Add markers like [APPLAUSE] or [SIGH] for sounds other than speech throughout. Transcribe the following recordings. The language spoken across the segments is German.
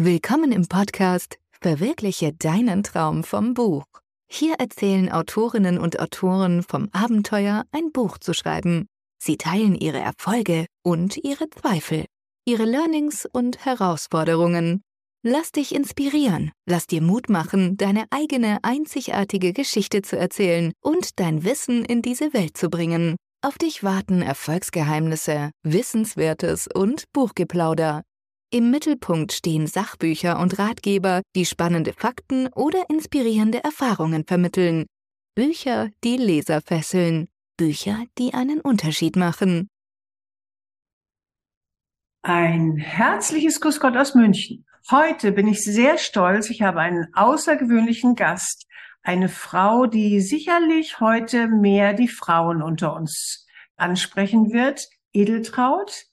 Willkommen im Podcast Verwirkliche deinen Traum vom Buch. Hier erzählen Autorinnen und Autoren vom Abenteuer, ein Buch zu schreiben. Sie teilen ihre Erfolge und ihre Zweifel, ihre Learnings und Herausforderungen. Lass dich inspirieren, lass dir Mut machen, deine eigene einzigartige Geschichte zu erzählen und dein Wissen in diese Welt zu bringen. Auf dich warten Erfolgsgeheimnisse, Wissenswertes und Buchgeplauder. Im Mittelpunkt stehen Sachbücher und Ratgeber, die spannende Fakten oder inspirierende Erfahrungen vermitteln. Bücher, die Leser fesseln. Bücher, die einen Unterschied machen. Ein herzliches Grüß Gott aus München. Heute bin ich sehr stolz. Ich habe einen außergewöhnlichen Gast. Eine Frau, die sicherlich heute mehr die Frauen unter uns ansprechen wird. Edeltraut.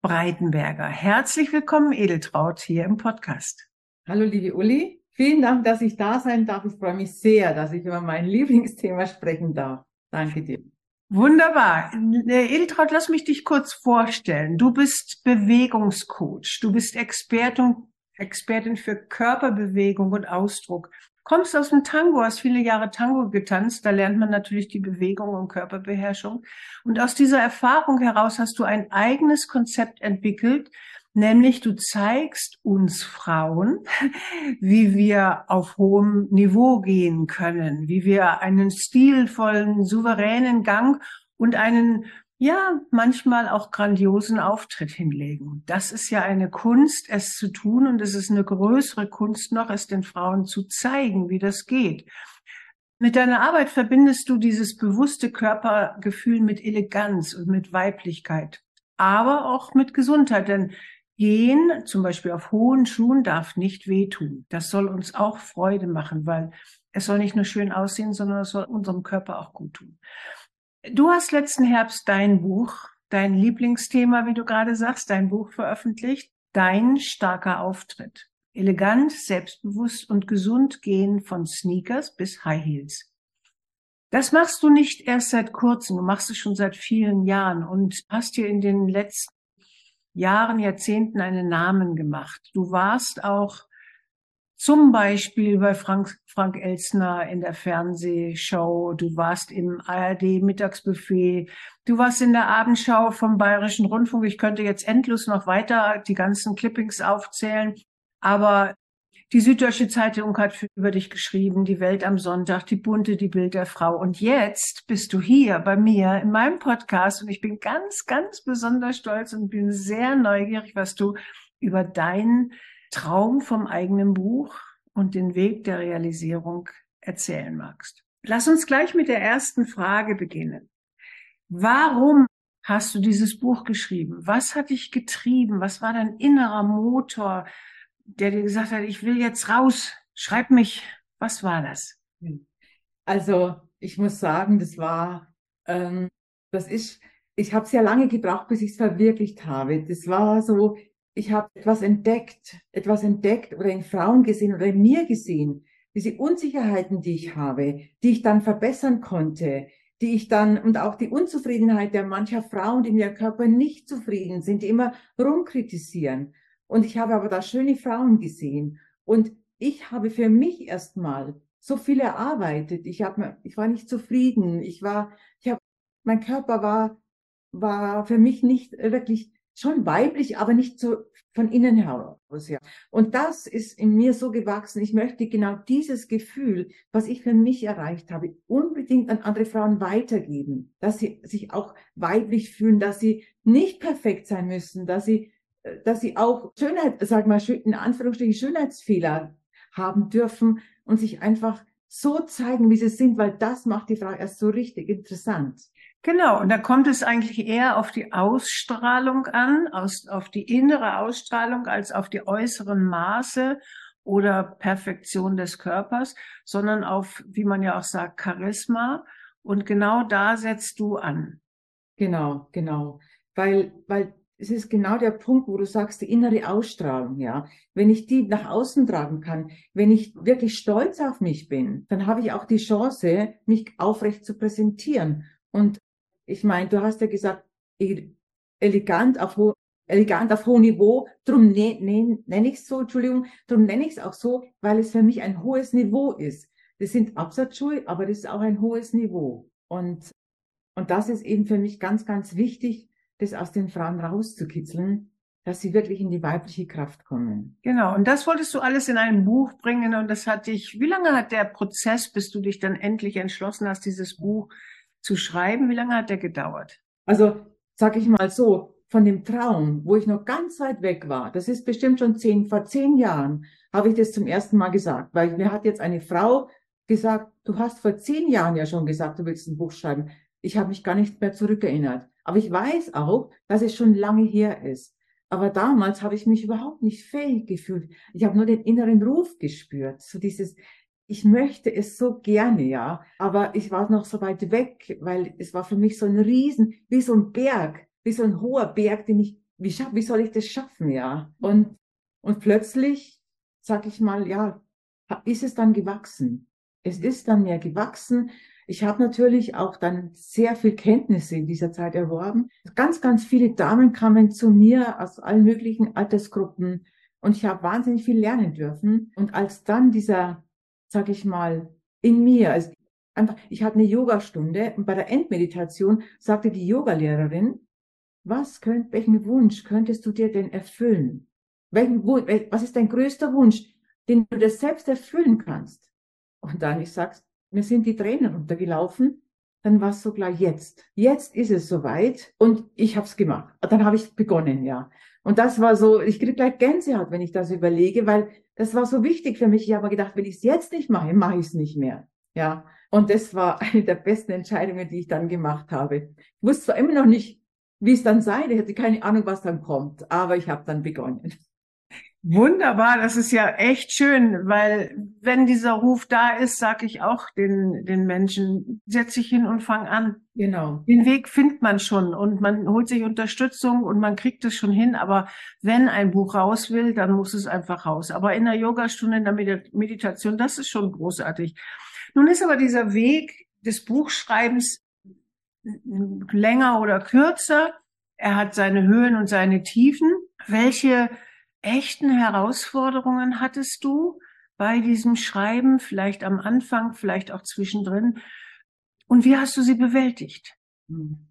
Breitenberger. Herzlich willkommen, Edeltraut, hier im Podcast. Hallo, liebe Uli. Vielen Dank, dass ich da sein darf. Ich freue mich sehr, dass ich über mein [LAUGHS] Lieblingsthema sprechen darf. Danke dir. Wunderbar. Äh, Edeltraut, lass mich dich kurz vorstellen. Du bist Bewegungscoach. Du bist Expertin, Expertin für Körperbewegung und Ausdruck kommst aus dem Tango, hast viele Jahre Tango getanzt, da lernt man natürlich die Bewegung und Körperbeherrschung. Und aus dieser Erfahrung heraus hast du ein eigenes Konzept entwickelt, nämlich du zeigst uns Frauen, [LAUGHS] wie wir auf hohem Niveau gehen können, wie wir einen stilvollen, souveränen Gang und einen ja, manchmal auch grandiosen Auftritt hinlegen. Das ist ja eine Kunst, es zu tun und es ist eine größere Kunst noch, es den Frauen zu zeigen, wie das geht. Mit deiner Arbeit verbindest du dieses bewusste Körpergefühl mit Eleganz und mit Weiblichkeit, aber auch mit Gesundheit, denn Gehen, zum Beispiel auf hohen Schuhen, darf nicht wehtun. Das soll uns auch Freude machen, weil es soll nicht nur schön aussehen, sondern es soll unserem Körper auch gut tun. Du hast letzten Herbst dein Buch, dein Lieblingsthema, wie du gerade sagst, dein Buch veröffentlicht. Dein starker Auftritt. Elegant, selbstbewusst und gesund gehen von Sneakers bis High Heels. Das machst du nicht erst seit kurzem, du machst es schon seit vielen Jahren und hast dir in den letzten Jahren, Jahrzehnten einen Namen gemacht. Du warst auch zum Beispiel bei Frank, Frank Elsner in der Fernsehshow, du warst im ARD Mittagsbuffet, du warst in der Abendschau vom Bayerischen Rundfunk. Ich könnte jetzt endlos noch weiter die ganzen Clippings aufzählen, aber die Süddeutsche Zeitung hat über dich geschrieben, die Welt am Sonntag, die bunte, die Bild der Frau. Und jetzt bist du hier bei mir in meinem Podcast und ich bin ganz, ganz besonders stolz und bin sehr neugierig, was du über deinen Traum vom eigenen Buch und den Weg der Realisierung erzählen magst. Lass uns gleich mit der ersten Frage beginnen. Warum hast du dieses Buch geschrieben? Was hat dich getrieben? Was war dein innerer Motor, der dir gesagt hat, ich will jetzt raus, schreib mich. Was war das? Also ich muss sagen, das war, ähm, das ist, ich habe sehr lange gebraucht, bis ich es verwirklicht habe. Das war so, ich habe etwas entdeckt, etwas entdeckt oder in Frauen gesehen oder in mir gesehen, diese Unsicherheiten, die ich habe, die ich dann verbessern konnte, die ich dann und auch die Unzufriedenheit der mancher Frauen, die in ihrem Körper nicht zufrieden sind, die immer rumkritisieren. Und ich habe aber da schöne Frauen gesehen und ich habe für mich erstmal so viel erarbeitet. Ich habe, ich war nicht zufrieden. Ich war, ich habe, mein Körper war, war für mich nicht wirklich schon weiblich, aber nicht so von innen heraus. Ja. Und das ist in mir so gewachsen. Ich möchte genau dieses Gefühl, was ich für mich erreicht habe, unbedingt an andere Frauen weitergeben, dass sie sich auch weiblich fühlen, dass sie nicht perfekt sein müssen, dass sie, äh, dass sie auch Schönheit, sag mal, in Anführungsstrichen Schönheitsfehler haben dürfen und sich einfach so zeigen, wie sie sind, weil das macht die Frau erst so richtig interessant. Genau, und da kommt es eigentlich eher auf die Ausstrahlung an, aus, auf die innere Ausstrahlung als auf die äußeren Maße oder Perfektion des Körpers, sondern auf, wie man ja auch sagt, Charisma. Und genau da setzt du an. Genau, genau. Weil, weil es ist genau der Punkt, wo du sagst, die innere Ausstrahlung, ja. Wenn ich die nach außen tragen kann, wenn ich wirklich stolz auf mich bin, dann habe ich auch die Chance, mich aufrecht zu präsentieren. Und ich meine, du hast ja gesagt, elegant auf hohem elegant auf hohem Niveau. Drum ne, ne, nenne ich es so, Entschuldigung, drum nenne ich es auch so, weil es für mich ein hohes Niveau ist. Das sind Absatzschuhe, aber das ist auch ein hohes Niveau. Und, und das ist eben für mich ganz, ganz wichtig, das aus den Frauen rauszukitzeln, dass sie wirklich in die weibliche Kraft kommen. Genau. Und das wolltest du alles in ein Buch bringen. Und das hat dich, wie lange hat der Prozess, bis du dich dann endlich entschlossen hast, dieses Buch zu schreiben? Wie lange hat der gedauert? Also, sag ich mal so, von dem Traum, wo ich noch ganz weit weg war, das ist bestimmt schon zehn, vor zehn Jahren, habe ich das zum ersten Mal gesagt, weil mir hat jetzt eine Frau gesagt, du hast vor zehn Jahren ja schon gesagt, du willst ein Buch schreiben. Ich habe mich gar nicht mehr zurückerinnert. Aber ich weiß auch, dass es schon lange her ist. Aber damals habe ich mich überhaupt nicht fähig gefühlt. Ich habe nur den inneren Ruf gespürt. So dieses, ich möchte es so gerne, ja. Aber ich war noch so weit weg, weil es war für mich so ein Riesen, wie so ein Berg, wie so ein hoher Berg, den ich, wie, schaff, wie soll ich das schaffen, ja? Und, und plötzlich, sag ich mal, ja, ist es dann gewachsen. Es ist dann mehr gewachsen. Ich habe natürlich auch dann sehr viel Kenntnisse in dieser Zeit erworben. Ganz, ganz viele Damen kamen zu mir aus allen möglichen Altersgruppen und ich habe wahnsinnig viel lernen dürfen. Und als dann dieser, sag ich mal, in mir, also einfach, ich hatte eine Yogastunde und bei der Endmeditation sagte die Yogalehrerin, was könnt, welchen Wunsch könntest du dir denn erfüllen? Welchen, was ist dein größter Wunsch, den du dir selbst erfüllen kannst? Und dann, ich sag's, mir sind die Tränen runtergelaufen. Dann war es so klar, jetzt. Jetzt ist es soweit und ich habe es gemacht. Dann habe ich begonnen, ja. Und das war so, ich kriege gleich Gänsehaut, wenn ich das überlege, weil das war so wichtig für mich. Ich habe gedacht, wenn ich es jetzt nicht mache, mache ich es nicht mehr. Ja. Und das war [LAUGHS] eine der besten Entscheidungen, die ich dann gemacht habe. Ich wusste zwar immer noch nicht, wie es dann sei, ich hatte keine Ahnung, was dann kommt, aber ich habe dann begonnen. Wunderbar, das ist ja echt schön, weil wenn dieser Ruf da ist, sage ich auch den, den Menschen, setz dich hin und fang an. Genau. Den Weg findet man schon und man holt sich Unterstützung und man kriegt es schon hin. Aber wenn ein Buch raus will, dann muss es einfach raus. Aber in der Yogastunde, in der Meditation, das ist schon großartig. Nun ist aber dieser Weg des Buchschreibens länger oder kürzer. Er hat seine Höhen und seine Tiefen. Welche echten Herausforderungen hattest du bei diesem Schreiben, vielleicht am Anfang, vielleicht auch zwischendrin? Und wie hast du sie bewältigt? Hm.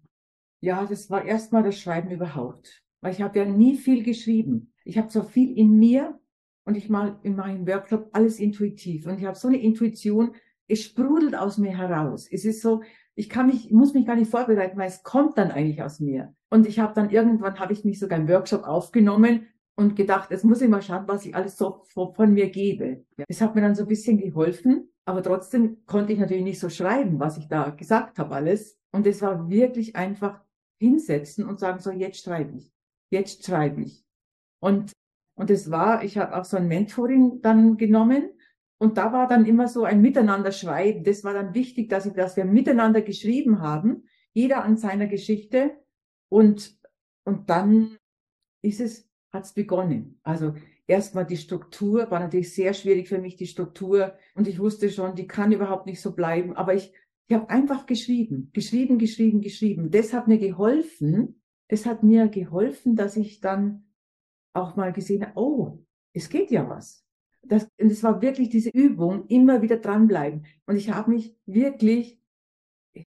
Ja, das war erstmal das Schreiben überhaupt. Weil ich habe ja nie viel geschrieben. Ich habe so viel in mir und ich mal in meinem Workshop alles intuitiv. Und ich habe so eine Intuition, es sprudelt aus mir heraus. Es ist so, ich kann mich, muss mich gar nicht vorbereiten, weil es kommt dann eigentlich aus mir. Und ich habe dann irgendwann, habe ich mich sogar im Workshop aufgenommen und gedacht, jetzt muss ich mal schauen, was ich alles so von mir gebe. Das hat mir dann so ein bisschen geholfen, aber trotzdem konnte ich natürlich nicht so schreiben, was ich da gesagt habe alles. Und es war wirklich einfach hinsetzen und sagen, so jetzt schreibe ich, jetzt schreibe ich. Und und es war, ich habe auch so ein Mentoring dann genommen und da war dann immer so ein Miteinander schreiben. Das war dann wichtig, dass, ich, dass wir miteinander geschrieben haben, jeder an seiner Geschichte und und dann ist es hat es begonnen. Also erstmal die Struktur war natürlich sehr schwierig für mich, die Struktur. Und ich wusste schon, die kann überhaupt nicht so bleiben. Aber ich, ich habe einfach geschrieben, geschrieben, geschrieben, geschrieben. Das hat mir geholfen. Das hat mir geholfen, dass ich dann auch mal gesehen habe, oh, es geht ja was. Das, und es war wirklich diese Übung, immer wieder dranbleiben. Und ich habe mich wirklich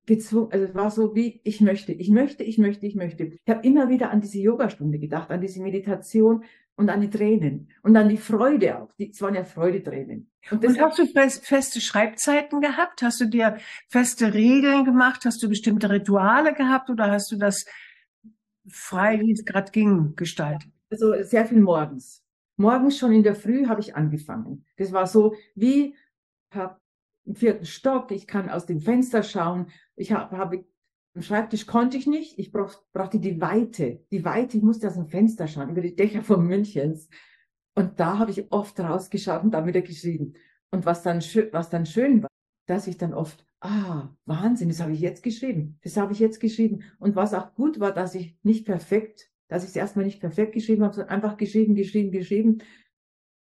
gezwungen, also es war so wie, ich möchte, ich möchte, ich möchte, ich möchte. Ich habe immer wieder an diese Yogastunde gedacht, an diese Meditation und an die Tränen und an die Freude auch. Die, es waren ja Freudetränen. Und, und hast du fest, feste Schreibzeiten gehabt? Hast du dir feste Regeln gemacht? Hast du bestimmte Rituale gehabt oder hast du das frei, wie es gerade ging, gestaltet? Also sehr viel morgens. Morgens schon in der Früh habe ich angefangen. Das war so wie, im vierten Stock, ich kann aus dem Fenster schauen. Ich habe, habe am Schreibtisch konnte ich nicht. Ich brauch, brauchte die Weite. Die Weite, ich musste aus dem Fenster schauen, über die Dächer von Münchens. Und da habe ich oft rausgeschaut und dann wieder geschrieben. Und was dann, was dann schön war, dass ich dann oft, ah, Wahnsinn, das habe ich jetzt geschrieben. Das habe ich jetzt geschrieben. Und was auch gut war, dass ich nicht perfekt, dass ich es erstmal nicht perfekt geschrieben habe, sondern einfach geschrieben, geschrieben, geschrieben.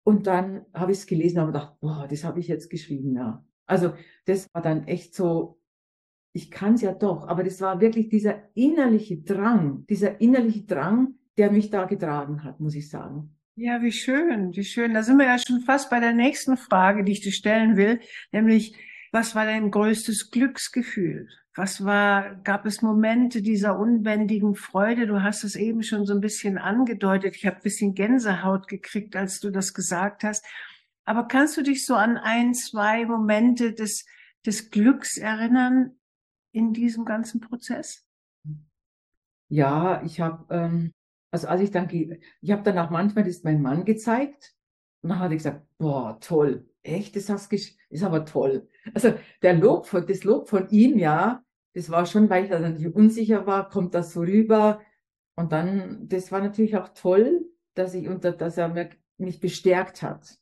Und dann habe ich es gelesen und gedacht, boah, das habe ich jetzt geschrieben, ja. Also das war dann echt so, ich kann es ja doch, aber das war wirklich dieser innerliche Drang, dieser innerliche Drang, der mich da getragen hat, muss ich sagen. Ja, wie schön, wie schön. Da sind wir ja schon fast bei der nächsten Frage, die ich dir stellen will, nämlich, was war dein größtes Glücksgefühl? Was war, gab es Momente dieser unbändigen Freude? Du hast es eben schon so ein bisschen angedeutet. Ich habe ein bisschen Gänsehaut gekriegt, als du das gesagt hast. Aber kannst du dich so an ein, zwei Momente des, des Glücks erinnern in diesem ganzen Prozess? Ja, ich habe, ähm, also als ich dann, ich habe dann auch manchmal das mein Mann gezeigt und dann hat er gesagt, boah, toll, echt, das hast ist aber toll. Also der Lob von, das Lob von ihm, ja, das war schon, weil ich dann natürlich unsicher war, kommt das so rüber. Und dann, das war natürlich auch toll, dass ich unter, dass er mich bestärkt hat.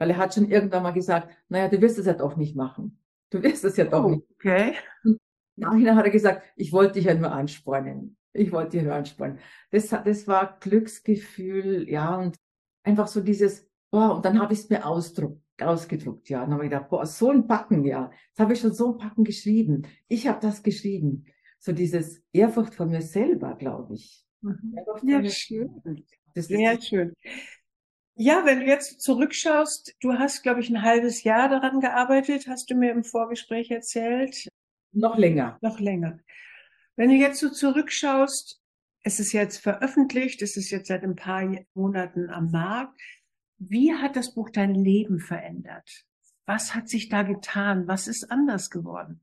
Weil er hat schon irgendwann mal gesagt, naja, du wirst es ja doch nicht machen. Du wirst es ja doch oh, nicht. Okay. Und nachher hat er gesagt, ich wollte dich ja nur anspornen. Ich wollte dich nur anspornen. Das, das war Glücksgefühl, ja, und einfach so dieses, boah, und dann habe ich es mir ausdruckt, ausgedruckt, ja. Und dann habe ich gedacht, boah, so ein Packen, ja. Das habe ich schon so ein Packen geschrieben. Ich habe das geschrieben. So dieses Ehrfurcht von mir selber, glaube ich. Mhm. Ja, schön. Sehr schön. Ja, wenn du jetzt zurückschaust, du hast, glaube ich, ein halbes Jahr daran gearbeitet, hast du mir im Vorgespräch erzählt. Noch länger. Noch länger. Wenn du jetzt so zurückschaust, es ist jetzt veröffentlicht, es ist jetzt seit ein paar Monaten am Markt. Wie hat das Buch dein Leben verändert? Was hat sich da getan? Was ist anders geworden?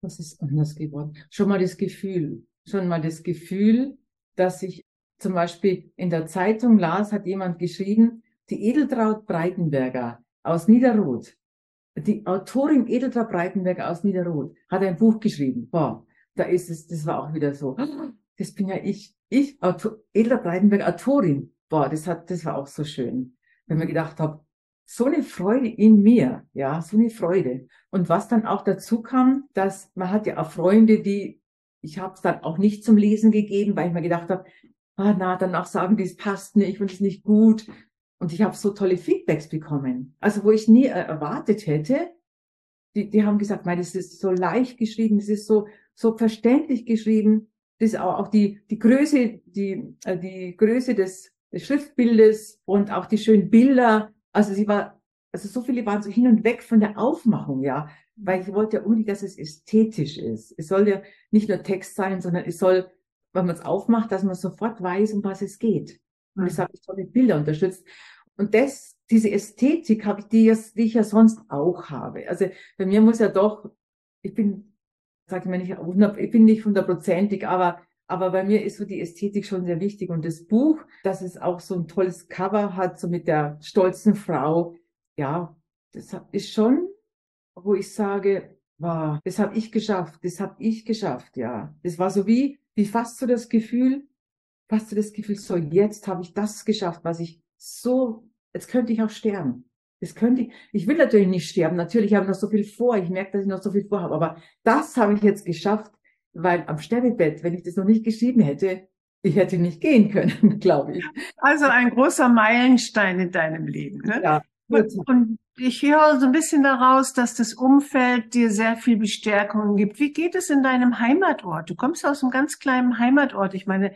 Was ist anders geworden? Schon mal das Gefühl, schon mal das Gefühl, dass ich zum Beispiel in der Zeitung las, hat jemand geschrieben, die Edeltraut Breitenberger aus Niederroth, die Autorin Edeltraut Breitenberger aus Niederroth, hat ein Buch geschrieben. Boah, da ist es, das war auch wieder so, das bin ja ich, ich, Autor, Edeltraut Breitenberger, Autorin. Boah, das hat, das war auch so schön. Wenn man gedacht habe, so eine Freude in mir, ja, so eine Freude. Und was dann auch dazu kam, dass man hat ja auch Freunde, die, ich habe es dann auch nicht zum Lesen gegeben, weil ich mir gedacht habe, ah, na, danach sagen die, es passt nicht und ist nicht gut. Und ich habe so tolle Feedbacks bekommen. Also wo ich nie äh, erwartet hätte, die, die haben gesagt, mein, das ist so leicht geschrieben, das ist so, so verständlich geschrieben. Das ist auch, auch die, die Größe, die, äh, die Größe des, des Schriftbildes und auch die schönen Bilder. Also sie war, also so viele waren so hin und weg von der Aufmachung, ja. Weil ich wollte ja unbedingt, dass es ästhetisch ist. Es soll ja nicht nur Text sein, sondern es soll wenn man es aufmacht, dass man sofort weiß, um was es geht. Und das mhm. habe ich tolle Bilder unterstützt. Und das, diese Ästhetik habe ich, die, die ich ja sonst auch habe. Also bei mir muss ja doch, ich bin, sage ich mal nicht, 100, ich bin nicht hundertprozentig, aber aber bei mir ist so die Ästhetik schon sehr wichtig. Und das Buch, dass es auch so ein tolles Cover hat, so mit der stolzen Frau, ja, das ist schon, wo ich sage, wow, das habe ich geschafft, das habe ich geschafft, ja. Das war so wie, wie fast so das Gefühl, fast so das Gefühl, so jetzt habe ich das geschafft, was ich so, jetzt könnte ich auch sterben. Das könnte ich, ich will natürlich nicht sterben, natürlich habe ich noch so viel vor, ich merke, dass ich noch so viel vorhabe, aber das habe ich jetzt geschafft, weil am Sterbebett, wenn ich das noch nicht geschrieben hätte, ich hätte nicht gehen können, [LAUGHS] glaube ich. Also ein großer Meilenstein in deinem Leben. Ne? Ja. Und ich höre so ein bisschen daraus, dass das Umfeld dir sehr viel Bestärkung gibt. Wie geht es in deinem Heimatort? Du kommst aus einem ganz kleinen Heimatort. Ich meine,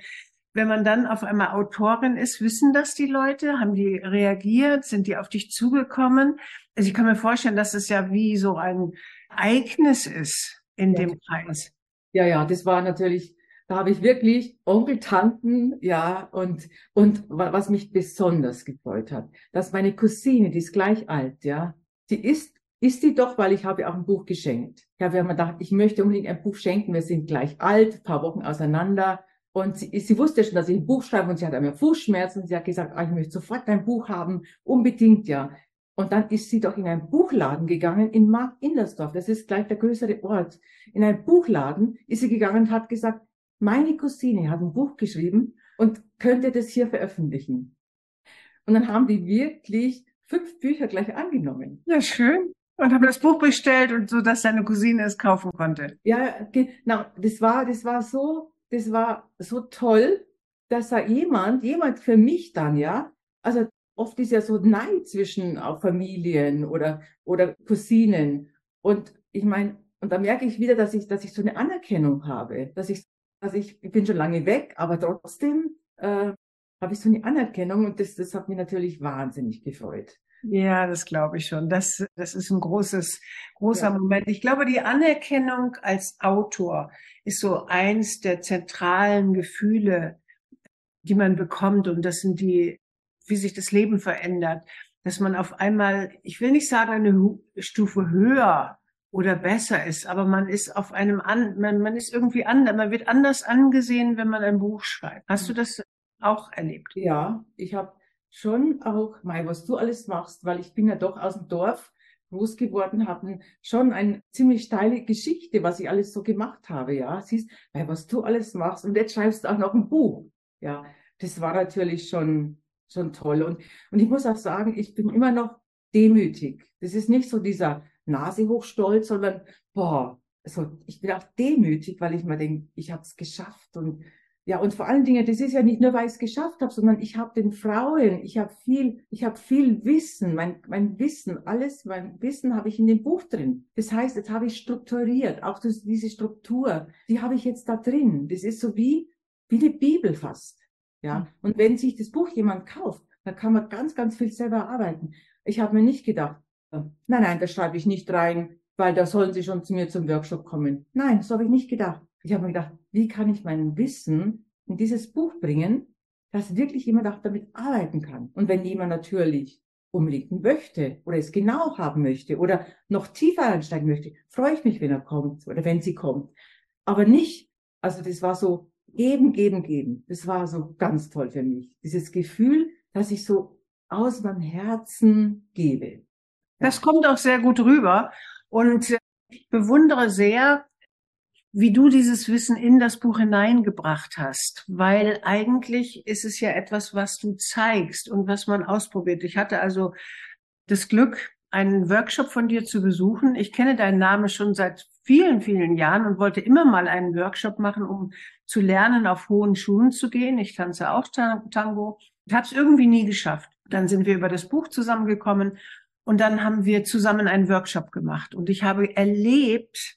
wenn man dann auf einmal Autorin ist, wissen das die Leute? Haben die reagiert? Sind die auf dich zugekommen? Also ich kann mir vorstellen, dass es ja wie so ein Ereignis ist in ja, dem Kreis. Ja, ja, das war natürlich da habe ich wirklich Onkel, Tanten, ja, und, und was mich besonders gefreut hat, dass meine Cousine, die ist gleich alt, ja, die ist, ist die doch, weil ich habe auch ein Buch geschenkt. Ja, wir haben gedacht, ich möchte unbedingt ein Buch schenken, wir sind gleich alt, paar Wochen auseinander. Und sie, sie wusste schon, dass ich ein Buch schreibe und sie hat einmal Fußschmerzen. Sie hat gesagt, ah, ich möchte sofort ein Buch haben, unbedingt, ja. Und dann ist sie doch in einen Buchladen gegangen in Mark Indersdorf. Das ist gleich der größere Ort. In einen Buchladen ist sie gegangen und hat gesagt, meine Cousine hat ein Buch geschrieben und könnte das hier veröffentlichen. Und dann haben die wirklich fünf Bücher gleich angenommen. Ja, schön. Und haben das Buch bestellt und so, dass deine Cousine es kaufen konnte. Ja, genau. Das war, das war so, das war so toll, dass da jemand, jemand für mich dann, ja, also oft ist ja so Neid zwischen auch Familien oder, oder Cousinen. Und ich meine, und da merke ich wieder, dass ich, dass ich so eine Anerkennung habe, dass ich also ich, ich bin schon lange weg, aber trotzdem äh, habe ich so eine Anerkennung und das, das hat mich natürlich wahnsinnig gefreut. Ja, das glaube ich schon. Das, das ist ein großes, großer ja. Moment. Ich glaube, die Anerkennung als Autor ist so eins der zentralen Gefühle, die man bekommt. Und das sind die, wie sich das Leben verändert. Dass man auf einmal, ich will nicht sagen, eine Stufe höher oder besser ist, aber man ist auf einem an, man, man ist irgendwie anders, man wird anders angesehen, wenn man ein Buch schreibt. Hast du das auch erlebt? Ja, ich habe schon auch, Mai, was du alles machst, weil ich bin ja doch aus dem Dorf groß geworden, habe schon eine ziemlich steile Geschichte, was ich alles so gemacht habe, ja. Siehst, Mai, was du alles machst und jetzt schreibst du auch noch ein Buch, ja. Das war natürlich schon, schon toll. Und, und ich muss auch sagen, ich bin immer noch demütig. Das ist nicht so dieser Nase hochstolz, sondern, boah, also ich bin auch demütig, weil ich mir denke, ich habe es geschafft und ja, und vor allen Dingen, das ist ja nicht nur, weil ich es geschafft habe, sondern ich habe den Frauen, ich habe viel, ich habe viel Wissen, mein, mein Wissen, alles, mein Wissen habe ich in dem Buch drin. Das heißt, jetzt habe ich strukturiert, auch das, diese Struktur, die habe ich jetzt da drin. Das ist so wie, wie die Bibel fast. Ja, mhm. und wenn sich das Buch jemand kauft, dann kann man ganz, ganz viel selber arbeiten. Ich habe mir nicht gedacht, nein, nein, da schreibe ich nicht rein, weil da sollen sie schon zu mir zum Workshop kommen. Nein, so habe ich nicht gedacht. Ich habe mir gedacht, wie kann ich mein Wissen in dieses Buch bringen, dass wirklich jemand auch damit arbeiten kann. Und wenn jemand natürlich unbedingt möchte oder es genau haben möchte oder noch tiefer einsteigen möchte, freue ich mich, wenn er kommt oder wenn sie kommt. Aber nicht, also das war so geben, geben, geben. Das war so ganz toll für mich. Dieses Gefühl, dass ich so aus meinem Herzen gebe. Das kommt auch sehr gut rüber und ich bewundere sehr, wie du dieses Wissen in das Buch hineingebracht hast, weil eigentlich ist es ja etwas, was du zeigst und was man ausprobiert. Ich hatte also das Glück, einen Workshop von dir zu besuchen. Ich kenne deinen Namen schon seit vielen, vielen Jahren und wollte immer mal einen Workshop machen, um zu lernen, auf hohen Schulen zu gehen. Ich tanze auch Tango. Ich habe es irgendwie nie geschafft. Dann sind wir über das Buch zusammengekommen und dann haben wir zusammen einen Workshop gemacht. Und ich habe erlebt,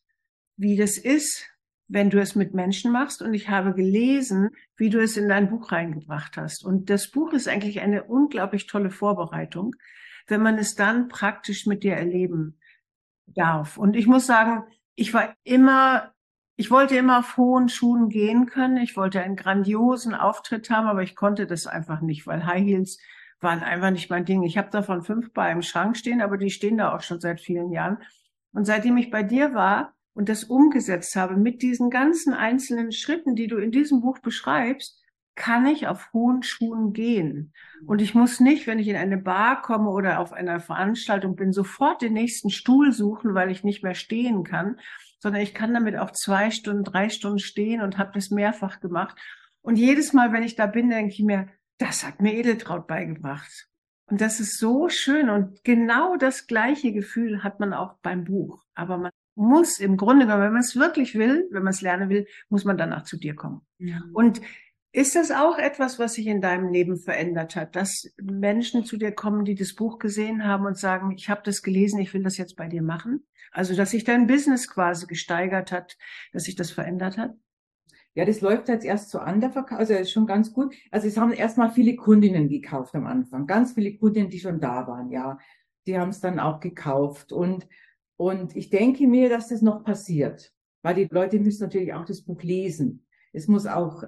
wie das ist, wenn du es mit Menschen machst. Und ich habe gelesen, wie du es in dein Buch reingebracht hast. Und das Buch ist eigentlich eine unglaublich tolle Vorbereitung, wenn man es dann praktisch mit dir erleben darf. Und ich muss sagen, ich war immer, ich wollte immer auf hohen Schuhen gehen können. Ich wollte einen grandiosen Auftritt haben, aber ich konnte das einfach nicht, weil High Heels waren einfach nicht mein Ding. Ich habe davon fünf bei im Schrank stehen, aber die stehen da auch schon seit vielen Jahren. Und seitdem ich bei dir war, und das umgesetzt habe mit diesen ganzen einzelnen Schritten, die du in diesem Buch beschreibst, kann ich auf hohen Schuhen gehen. Und ich muss nicht, wenn ich in eine Bar komme oder auf einer Veranstaltung bin, sofort den nächsten Stuhl suchen, weil ich nicht mehr stehen kann, sondern ich kann damit auch zwei Stunden, drei Stunden stehen und habe das mehrfach gemacht. Und jedes Mal, wenn ich da bin, denke ich mir, das hat mir Edeltraut beigebracht. Und das ist so schön. Und genau das gleiche Gefühl hat man auch beim Buch. Aber man muss im Grunde genommen, wenn man es wirklich will, wenn man es lernen will, muss man danach zu dir kommen. Ja. Und ist das auch etwas, was sich in deinem Leben verändert hat, dass Menschen zu dir kommen, die das Buch gesehen haben und sagen, ich habe das gelesen, ich will das jetzt bei dir machen? Also, dass sich dein Business quasi gesteigert hat, dass sich das verändert hat? Ja, das läuft jetzt erst so an der Verkauf, also ist schon ganz gut. Also es haben erstmal viele Kundinnen gekauft am Anfang, ganz viele Kundinnen, die schon da waren, ja. Die haben es dann auch gekauft und und ich denke mir, dass das noch passiert, weil die Leute müssen natürlich auch das Buch lesen. Es muss auch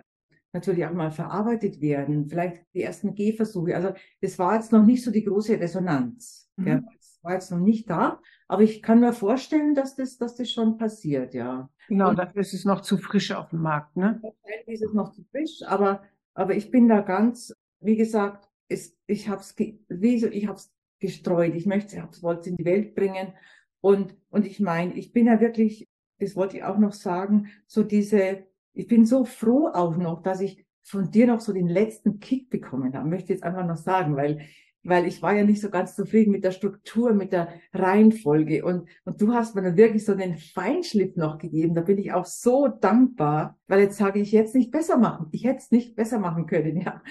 natürlich auch mal verarbeitet werden, vielleicht die ersten Gehversuche. Also das war jetzt noch nicht so die große Resonanz. Mhm. Ja, war jetzt noch nicht da, aber ich kann mir vorstellen, dass das, dass das schon passiert, ja. Genau, Und, dafür ist es noch zu frisch auf dem Markt, ne? Wahrscheinlich ist es noch zu frisch, aber, aber ich bin da ganz, wie gesagt, ist, ich habe es ich hab's gestreut. Ich möchte, ich wollte es in die Welt bringen und, und ich meine, ich bin ja wirklich, das wollte ich auch noch sagen, so diese, ich bin so froh auch noch, dass ich von dir noch so den letzten Kick bekommen habe, möchte ich jetzt einfach noch sagen, weil, weil ich war ja nicht so ganz zufrieden mit der Struktur, mit der Reihenfolge und, und du hast mir dann wirklich so den Feinschliff noch gegeben. Da bin ich auch so dankbar, weil jetzt sage ich jetzt nicht besser machen. Ich hätte es nicht besser machen können, ja.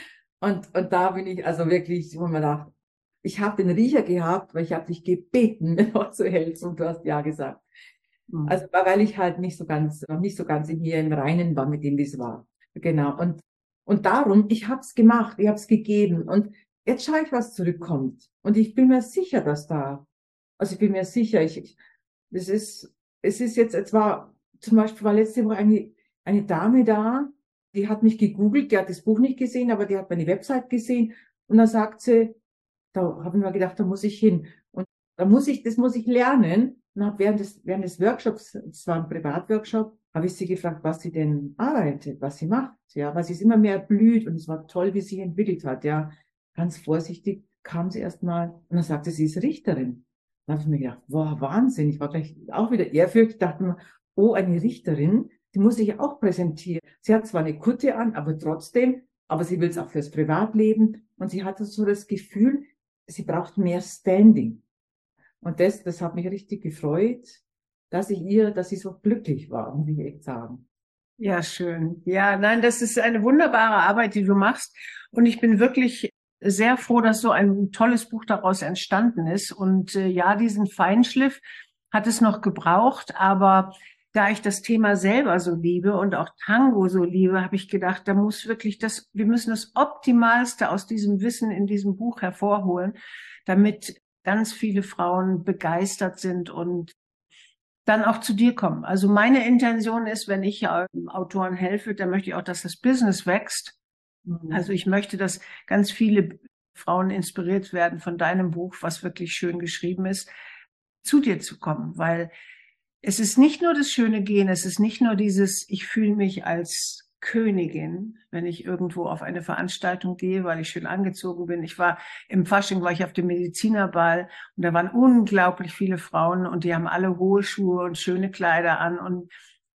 Und, und da bin ich also wirklich, wo man dachte, ich habe den Riecher gehabt, weil ich habe dich gebeten, [LAUGHS] mir noch zu helfen und du hast ja gesagt. Mhm. Also weil ich halt nicht so ganz, noch nicht so ganz in mir im Reinen war, mit dem das war. Genau. Und Und darum, ich habe es gemacht, ich habe es gegeben und jetzt schaue ich, was zurückkommt. Und ich bin mir sicher, dass da, also ich bin mir sicher, ich, ich das ist, es ist jetzt, es war, zum Beispiel war letzte Woche eine, eine Dame da, die hat mich gegoogelt, die hat das Buch nicht gesehen, aber die hat meine Website gesehen und dann sagt sie, da habe ich mir gedacht, da muss ich hin. Und da muss ich, das muss ich lernen. Und habe während des, während des Workshops, es war ein Privatworkshop, habe ich sie gefragt, was sie denn arbeitet, was sie macht, ja, weil sie ist immer mehr blüht und es war toll, wie sie entwickelt hat, ja. Ganz vorsichtig kam sie erst mal und dann sagte sie, sie ist Richterin. Dann habe ich mir gedacht, wow, Wahnsinn. Ich war gleich auch wieder ehrfürchtig, dachte mir, oh, eine Richterin, die muss sich auch präsentieren. Sie hat zwar eine Kutte an, aber trotzdem, aber sie will es auch fürs Privatleben und sie hatte so das Gefühl, sie braucht mehr Standing. Und das, das hat mich richtig gefreut, dass ich ihr, dass sie so glücklich war, muss ich echt sagen. Ja, schön. Ja, nein, das ist eine wunderbare Arbeit, die du machst. Und ich bin wirklich sehr froh, dass so ein tolles Buch daraus entstanden ist. Und äh, ja, diesen Feinschliff hat es noch gebraucht, aber da ich das Thema selber so liebe und auch Tango so liebe, habe ich gedacht, da muss wirklich das, wir müssen das Optimalste aus diesem Wissen in diesem Buch hervorholen, damit ganz viele Frauen begeistert sind und dann auch zu dir kommen. Also meine Intention ist, wenn ich Autoren helfe, dann möchte ich auch, dass das Business wächst. Mhm. Also ich möchte, dass ganz viele Frauen inspiriert werden von deinem Buch, was wirklich schön geschrieben ist, zu dir zu kommen, weil es ist nicht nur das schöne Gehen, es ist nicht nur dieses, ich fühle mich als Königin, wenn ich irgendwo auf eine Veranstaltung gehe, weil ich schön angezogen bin. Ich war im Fasching, war ich auf dem Medizinerball und da waren unglaublich viele Frauen und die haben alle hohe Schuhe und schöne Kleider an und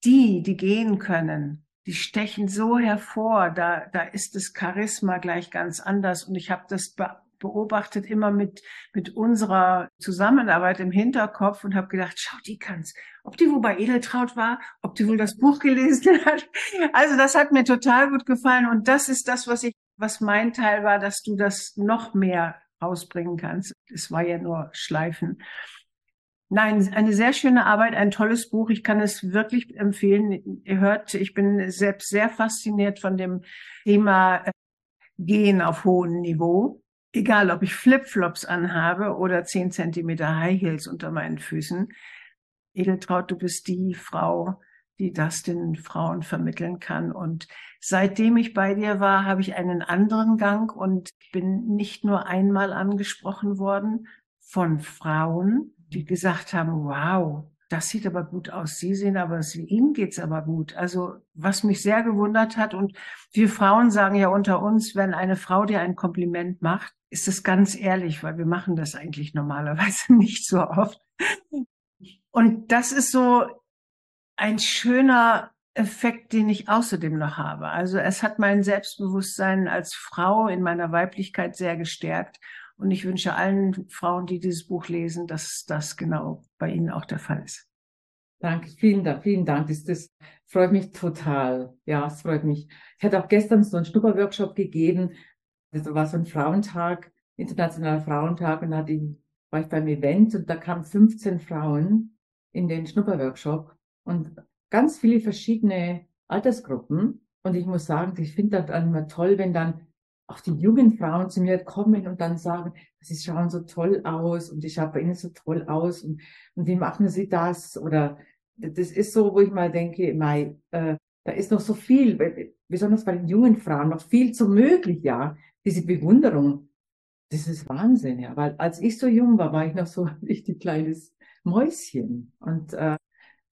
die, die gehen können, die stechen so hervor, da, da ist das Charisma gleich ganz anders und ich habe das beobachtet immer mit, mit unserer Zusammenarbeit im Hinterkopf und habe gedacht, schau, die kann's. Ob die wohl bei Edeltraut war, ob die wohl das Buch gelesen [LAUGHS] hat. Also das hat mir total gut gefallen und das ist das, was ich, was mein Teil war, dass du das noch mehr rausbringen kannst. Es war ja nur Schleifen. Nein, eine sehr schöne Arbeit, ein tolles Buch. Ich kann es wirklich empfehlen. Ihr hört, ich bin selbst sehr fasziniert von dem Thema äh, Gehen auf hohem Niveau egal ob ich Flipflops anhabe oder zehn Zentimeter High Heels unter meinen Füßen. Edeltraut, du bist die Frau, die das den Frauen vermitteln kann. Und seitdem ich bei dir war, habe ich einen anderen Gang und bin nicht nur einmal angesprochen worden von Frauen, die gesagt haben, wow, das sieht aber gut aus. Sie sehen aber, Ihnen geht's aber gut. Also was mich sehr gewundert hat und wir Frauen sagen ja unter uns, wenn eine Frau dir ein Kompliment macht, ist es ganz ehrlich, weil wir machen das eigentlich normalerweise [LAUGHS] nicht so oft. Und das ist so ein schöner Effekt, den ich außerdem noch habe. Also es hat mein Selbstbewusstsein als Frau in meiner Weiblichkeit sehr gestärkt. Und ich wünsche allen Frauen, die dieses Buch lesen, dass das genau bei ihnen auch der Fall ist. Danke, vielen Dank, vielen Dank. Das, das freut mich total. Ja, es freut mich. Ich hatte auch gestern so einen Schnupperworkshop gegeben. Das war so ein Frauentag, Internationaler Frauentag, und da hatte ich, war ich beim Event und da kamen 15 Frauen in den Schnupperworkshop und ganz viele verschiedene Altersgruppen. Und ich muss sagen, ich finde das immer toll, wenn dann auch die jungen Frauen zu mir kommen und dann sagen, sie schauen so toll aus und ich schaue bei ihnen so toll aus und, und wie machen sie das? Oder das ist so, wo ich mal denke, mei, äh, da ist noch so viel, besonders bei den jungen Frauen, noch viel zu möglich, ja. Diese Bewunderung, das ist Wahnsinn, ja. Weil als ich so jung war, war ich noch so [LAUGHS] ein richtig kleines Mäuschen. Und äh,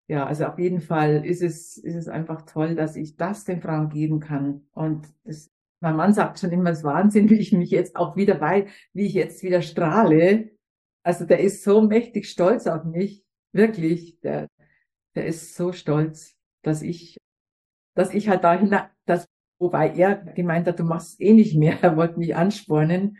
ja, also auf jeden Fall ist es, ist es einfach toll, dass ich das den Frauen geben kann. Und das mein Mann sagt schon immer, es ist Wahnsinn, wie ich mich jetzt auch wieder bei, wie ich jetzt wieder strahle. Also der ist so mächtig stolz auf mich. Wirklich. Der, der ist so stolz, dass ich, dass ich halt dahin, dass, wobei er gemeint hat, du machst eh nicht mehr. [LAUGHS] Er wollte mich anspornen.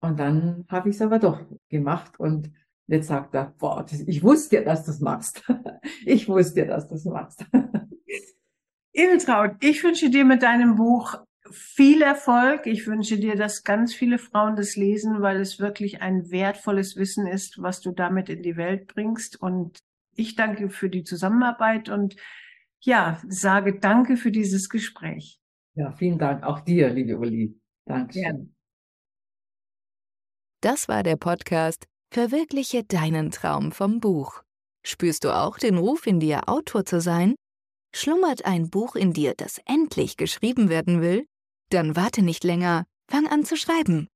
Und dann habe ich es aber doch gemacht und jetzt sagt er, boah, das, ich wusste ja, dass du es machst. [LAUGHS] ich wusste ja, dass du es machst. [LAUGHS] Edeltraut, ich wünsche dir mit deinem Buch viel Erfolg. Ich wünsche dir, dass ganz viele Frauen das lesen, weil es wirklich ein wertvolles Wissen ist, was du damit in die Welt bringst. Und ich danke für die Zusammenarbeit und ja, sage danke für dieses Gespräch. Ja, vielen Dank. Auch dir, liebe Uli. Dankeschön. Gerne. Das war der Podcast Verwirkliche deinen Traum vom Buch. Spürst du auch den Ruf in dir, Autor zu sein? Schlummert ein Buch in dir, das endlich geschrieben werden will? Dann warte nicht länger, fang an zu schreiben.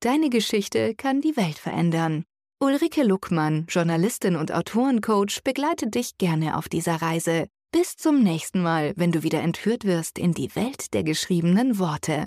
Deine Geschichte kann die Welt verändern. Ulrike Luckmann, Journalistin und Autorencoach, begleitet dich gerne auf dieser Reise. Bis zum nächsten Mal, wenn du wieder entführt wirst in die Welt der geschriebenen Worte.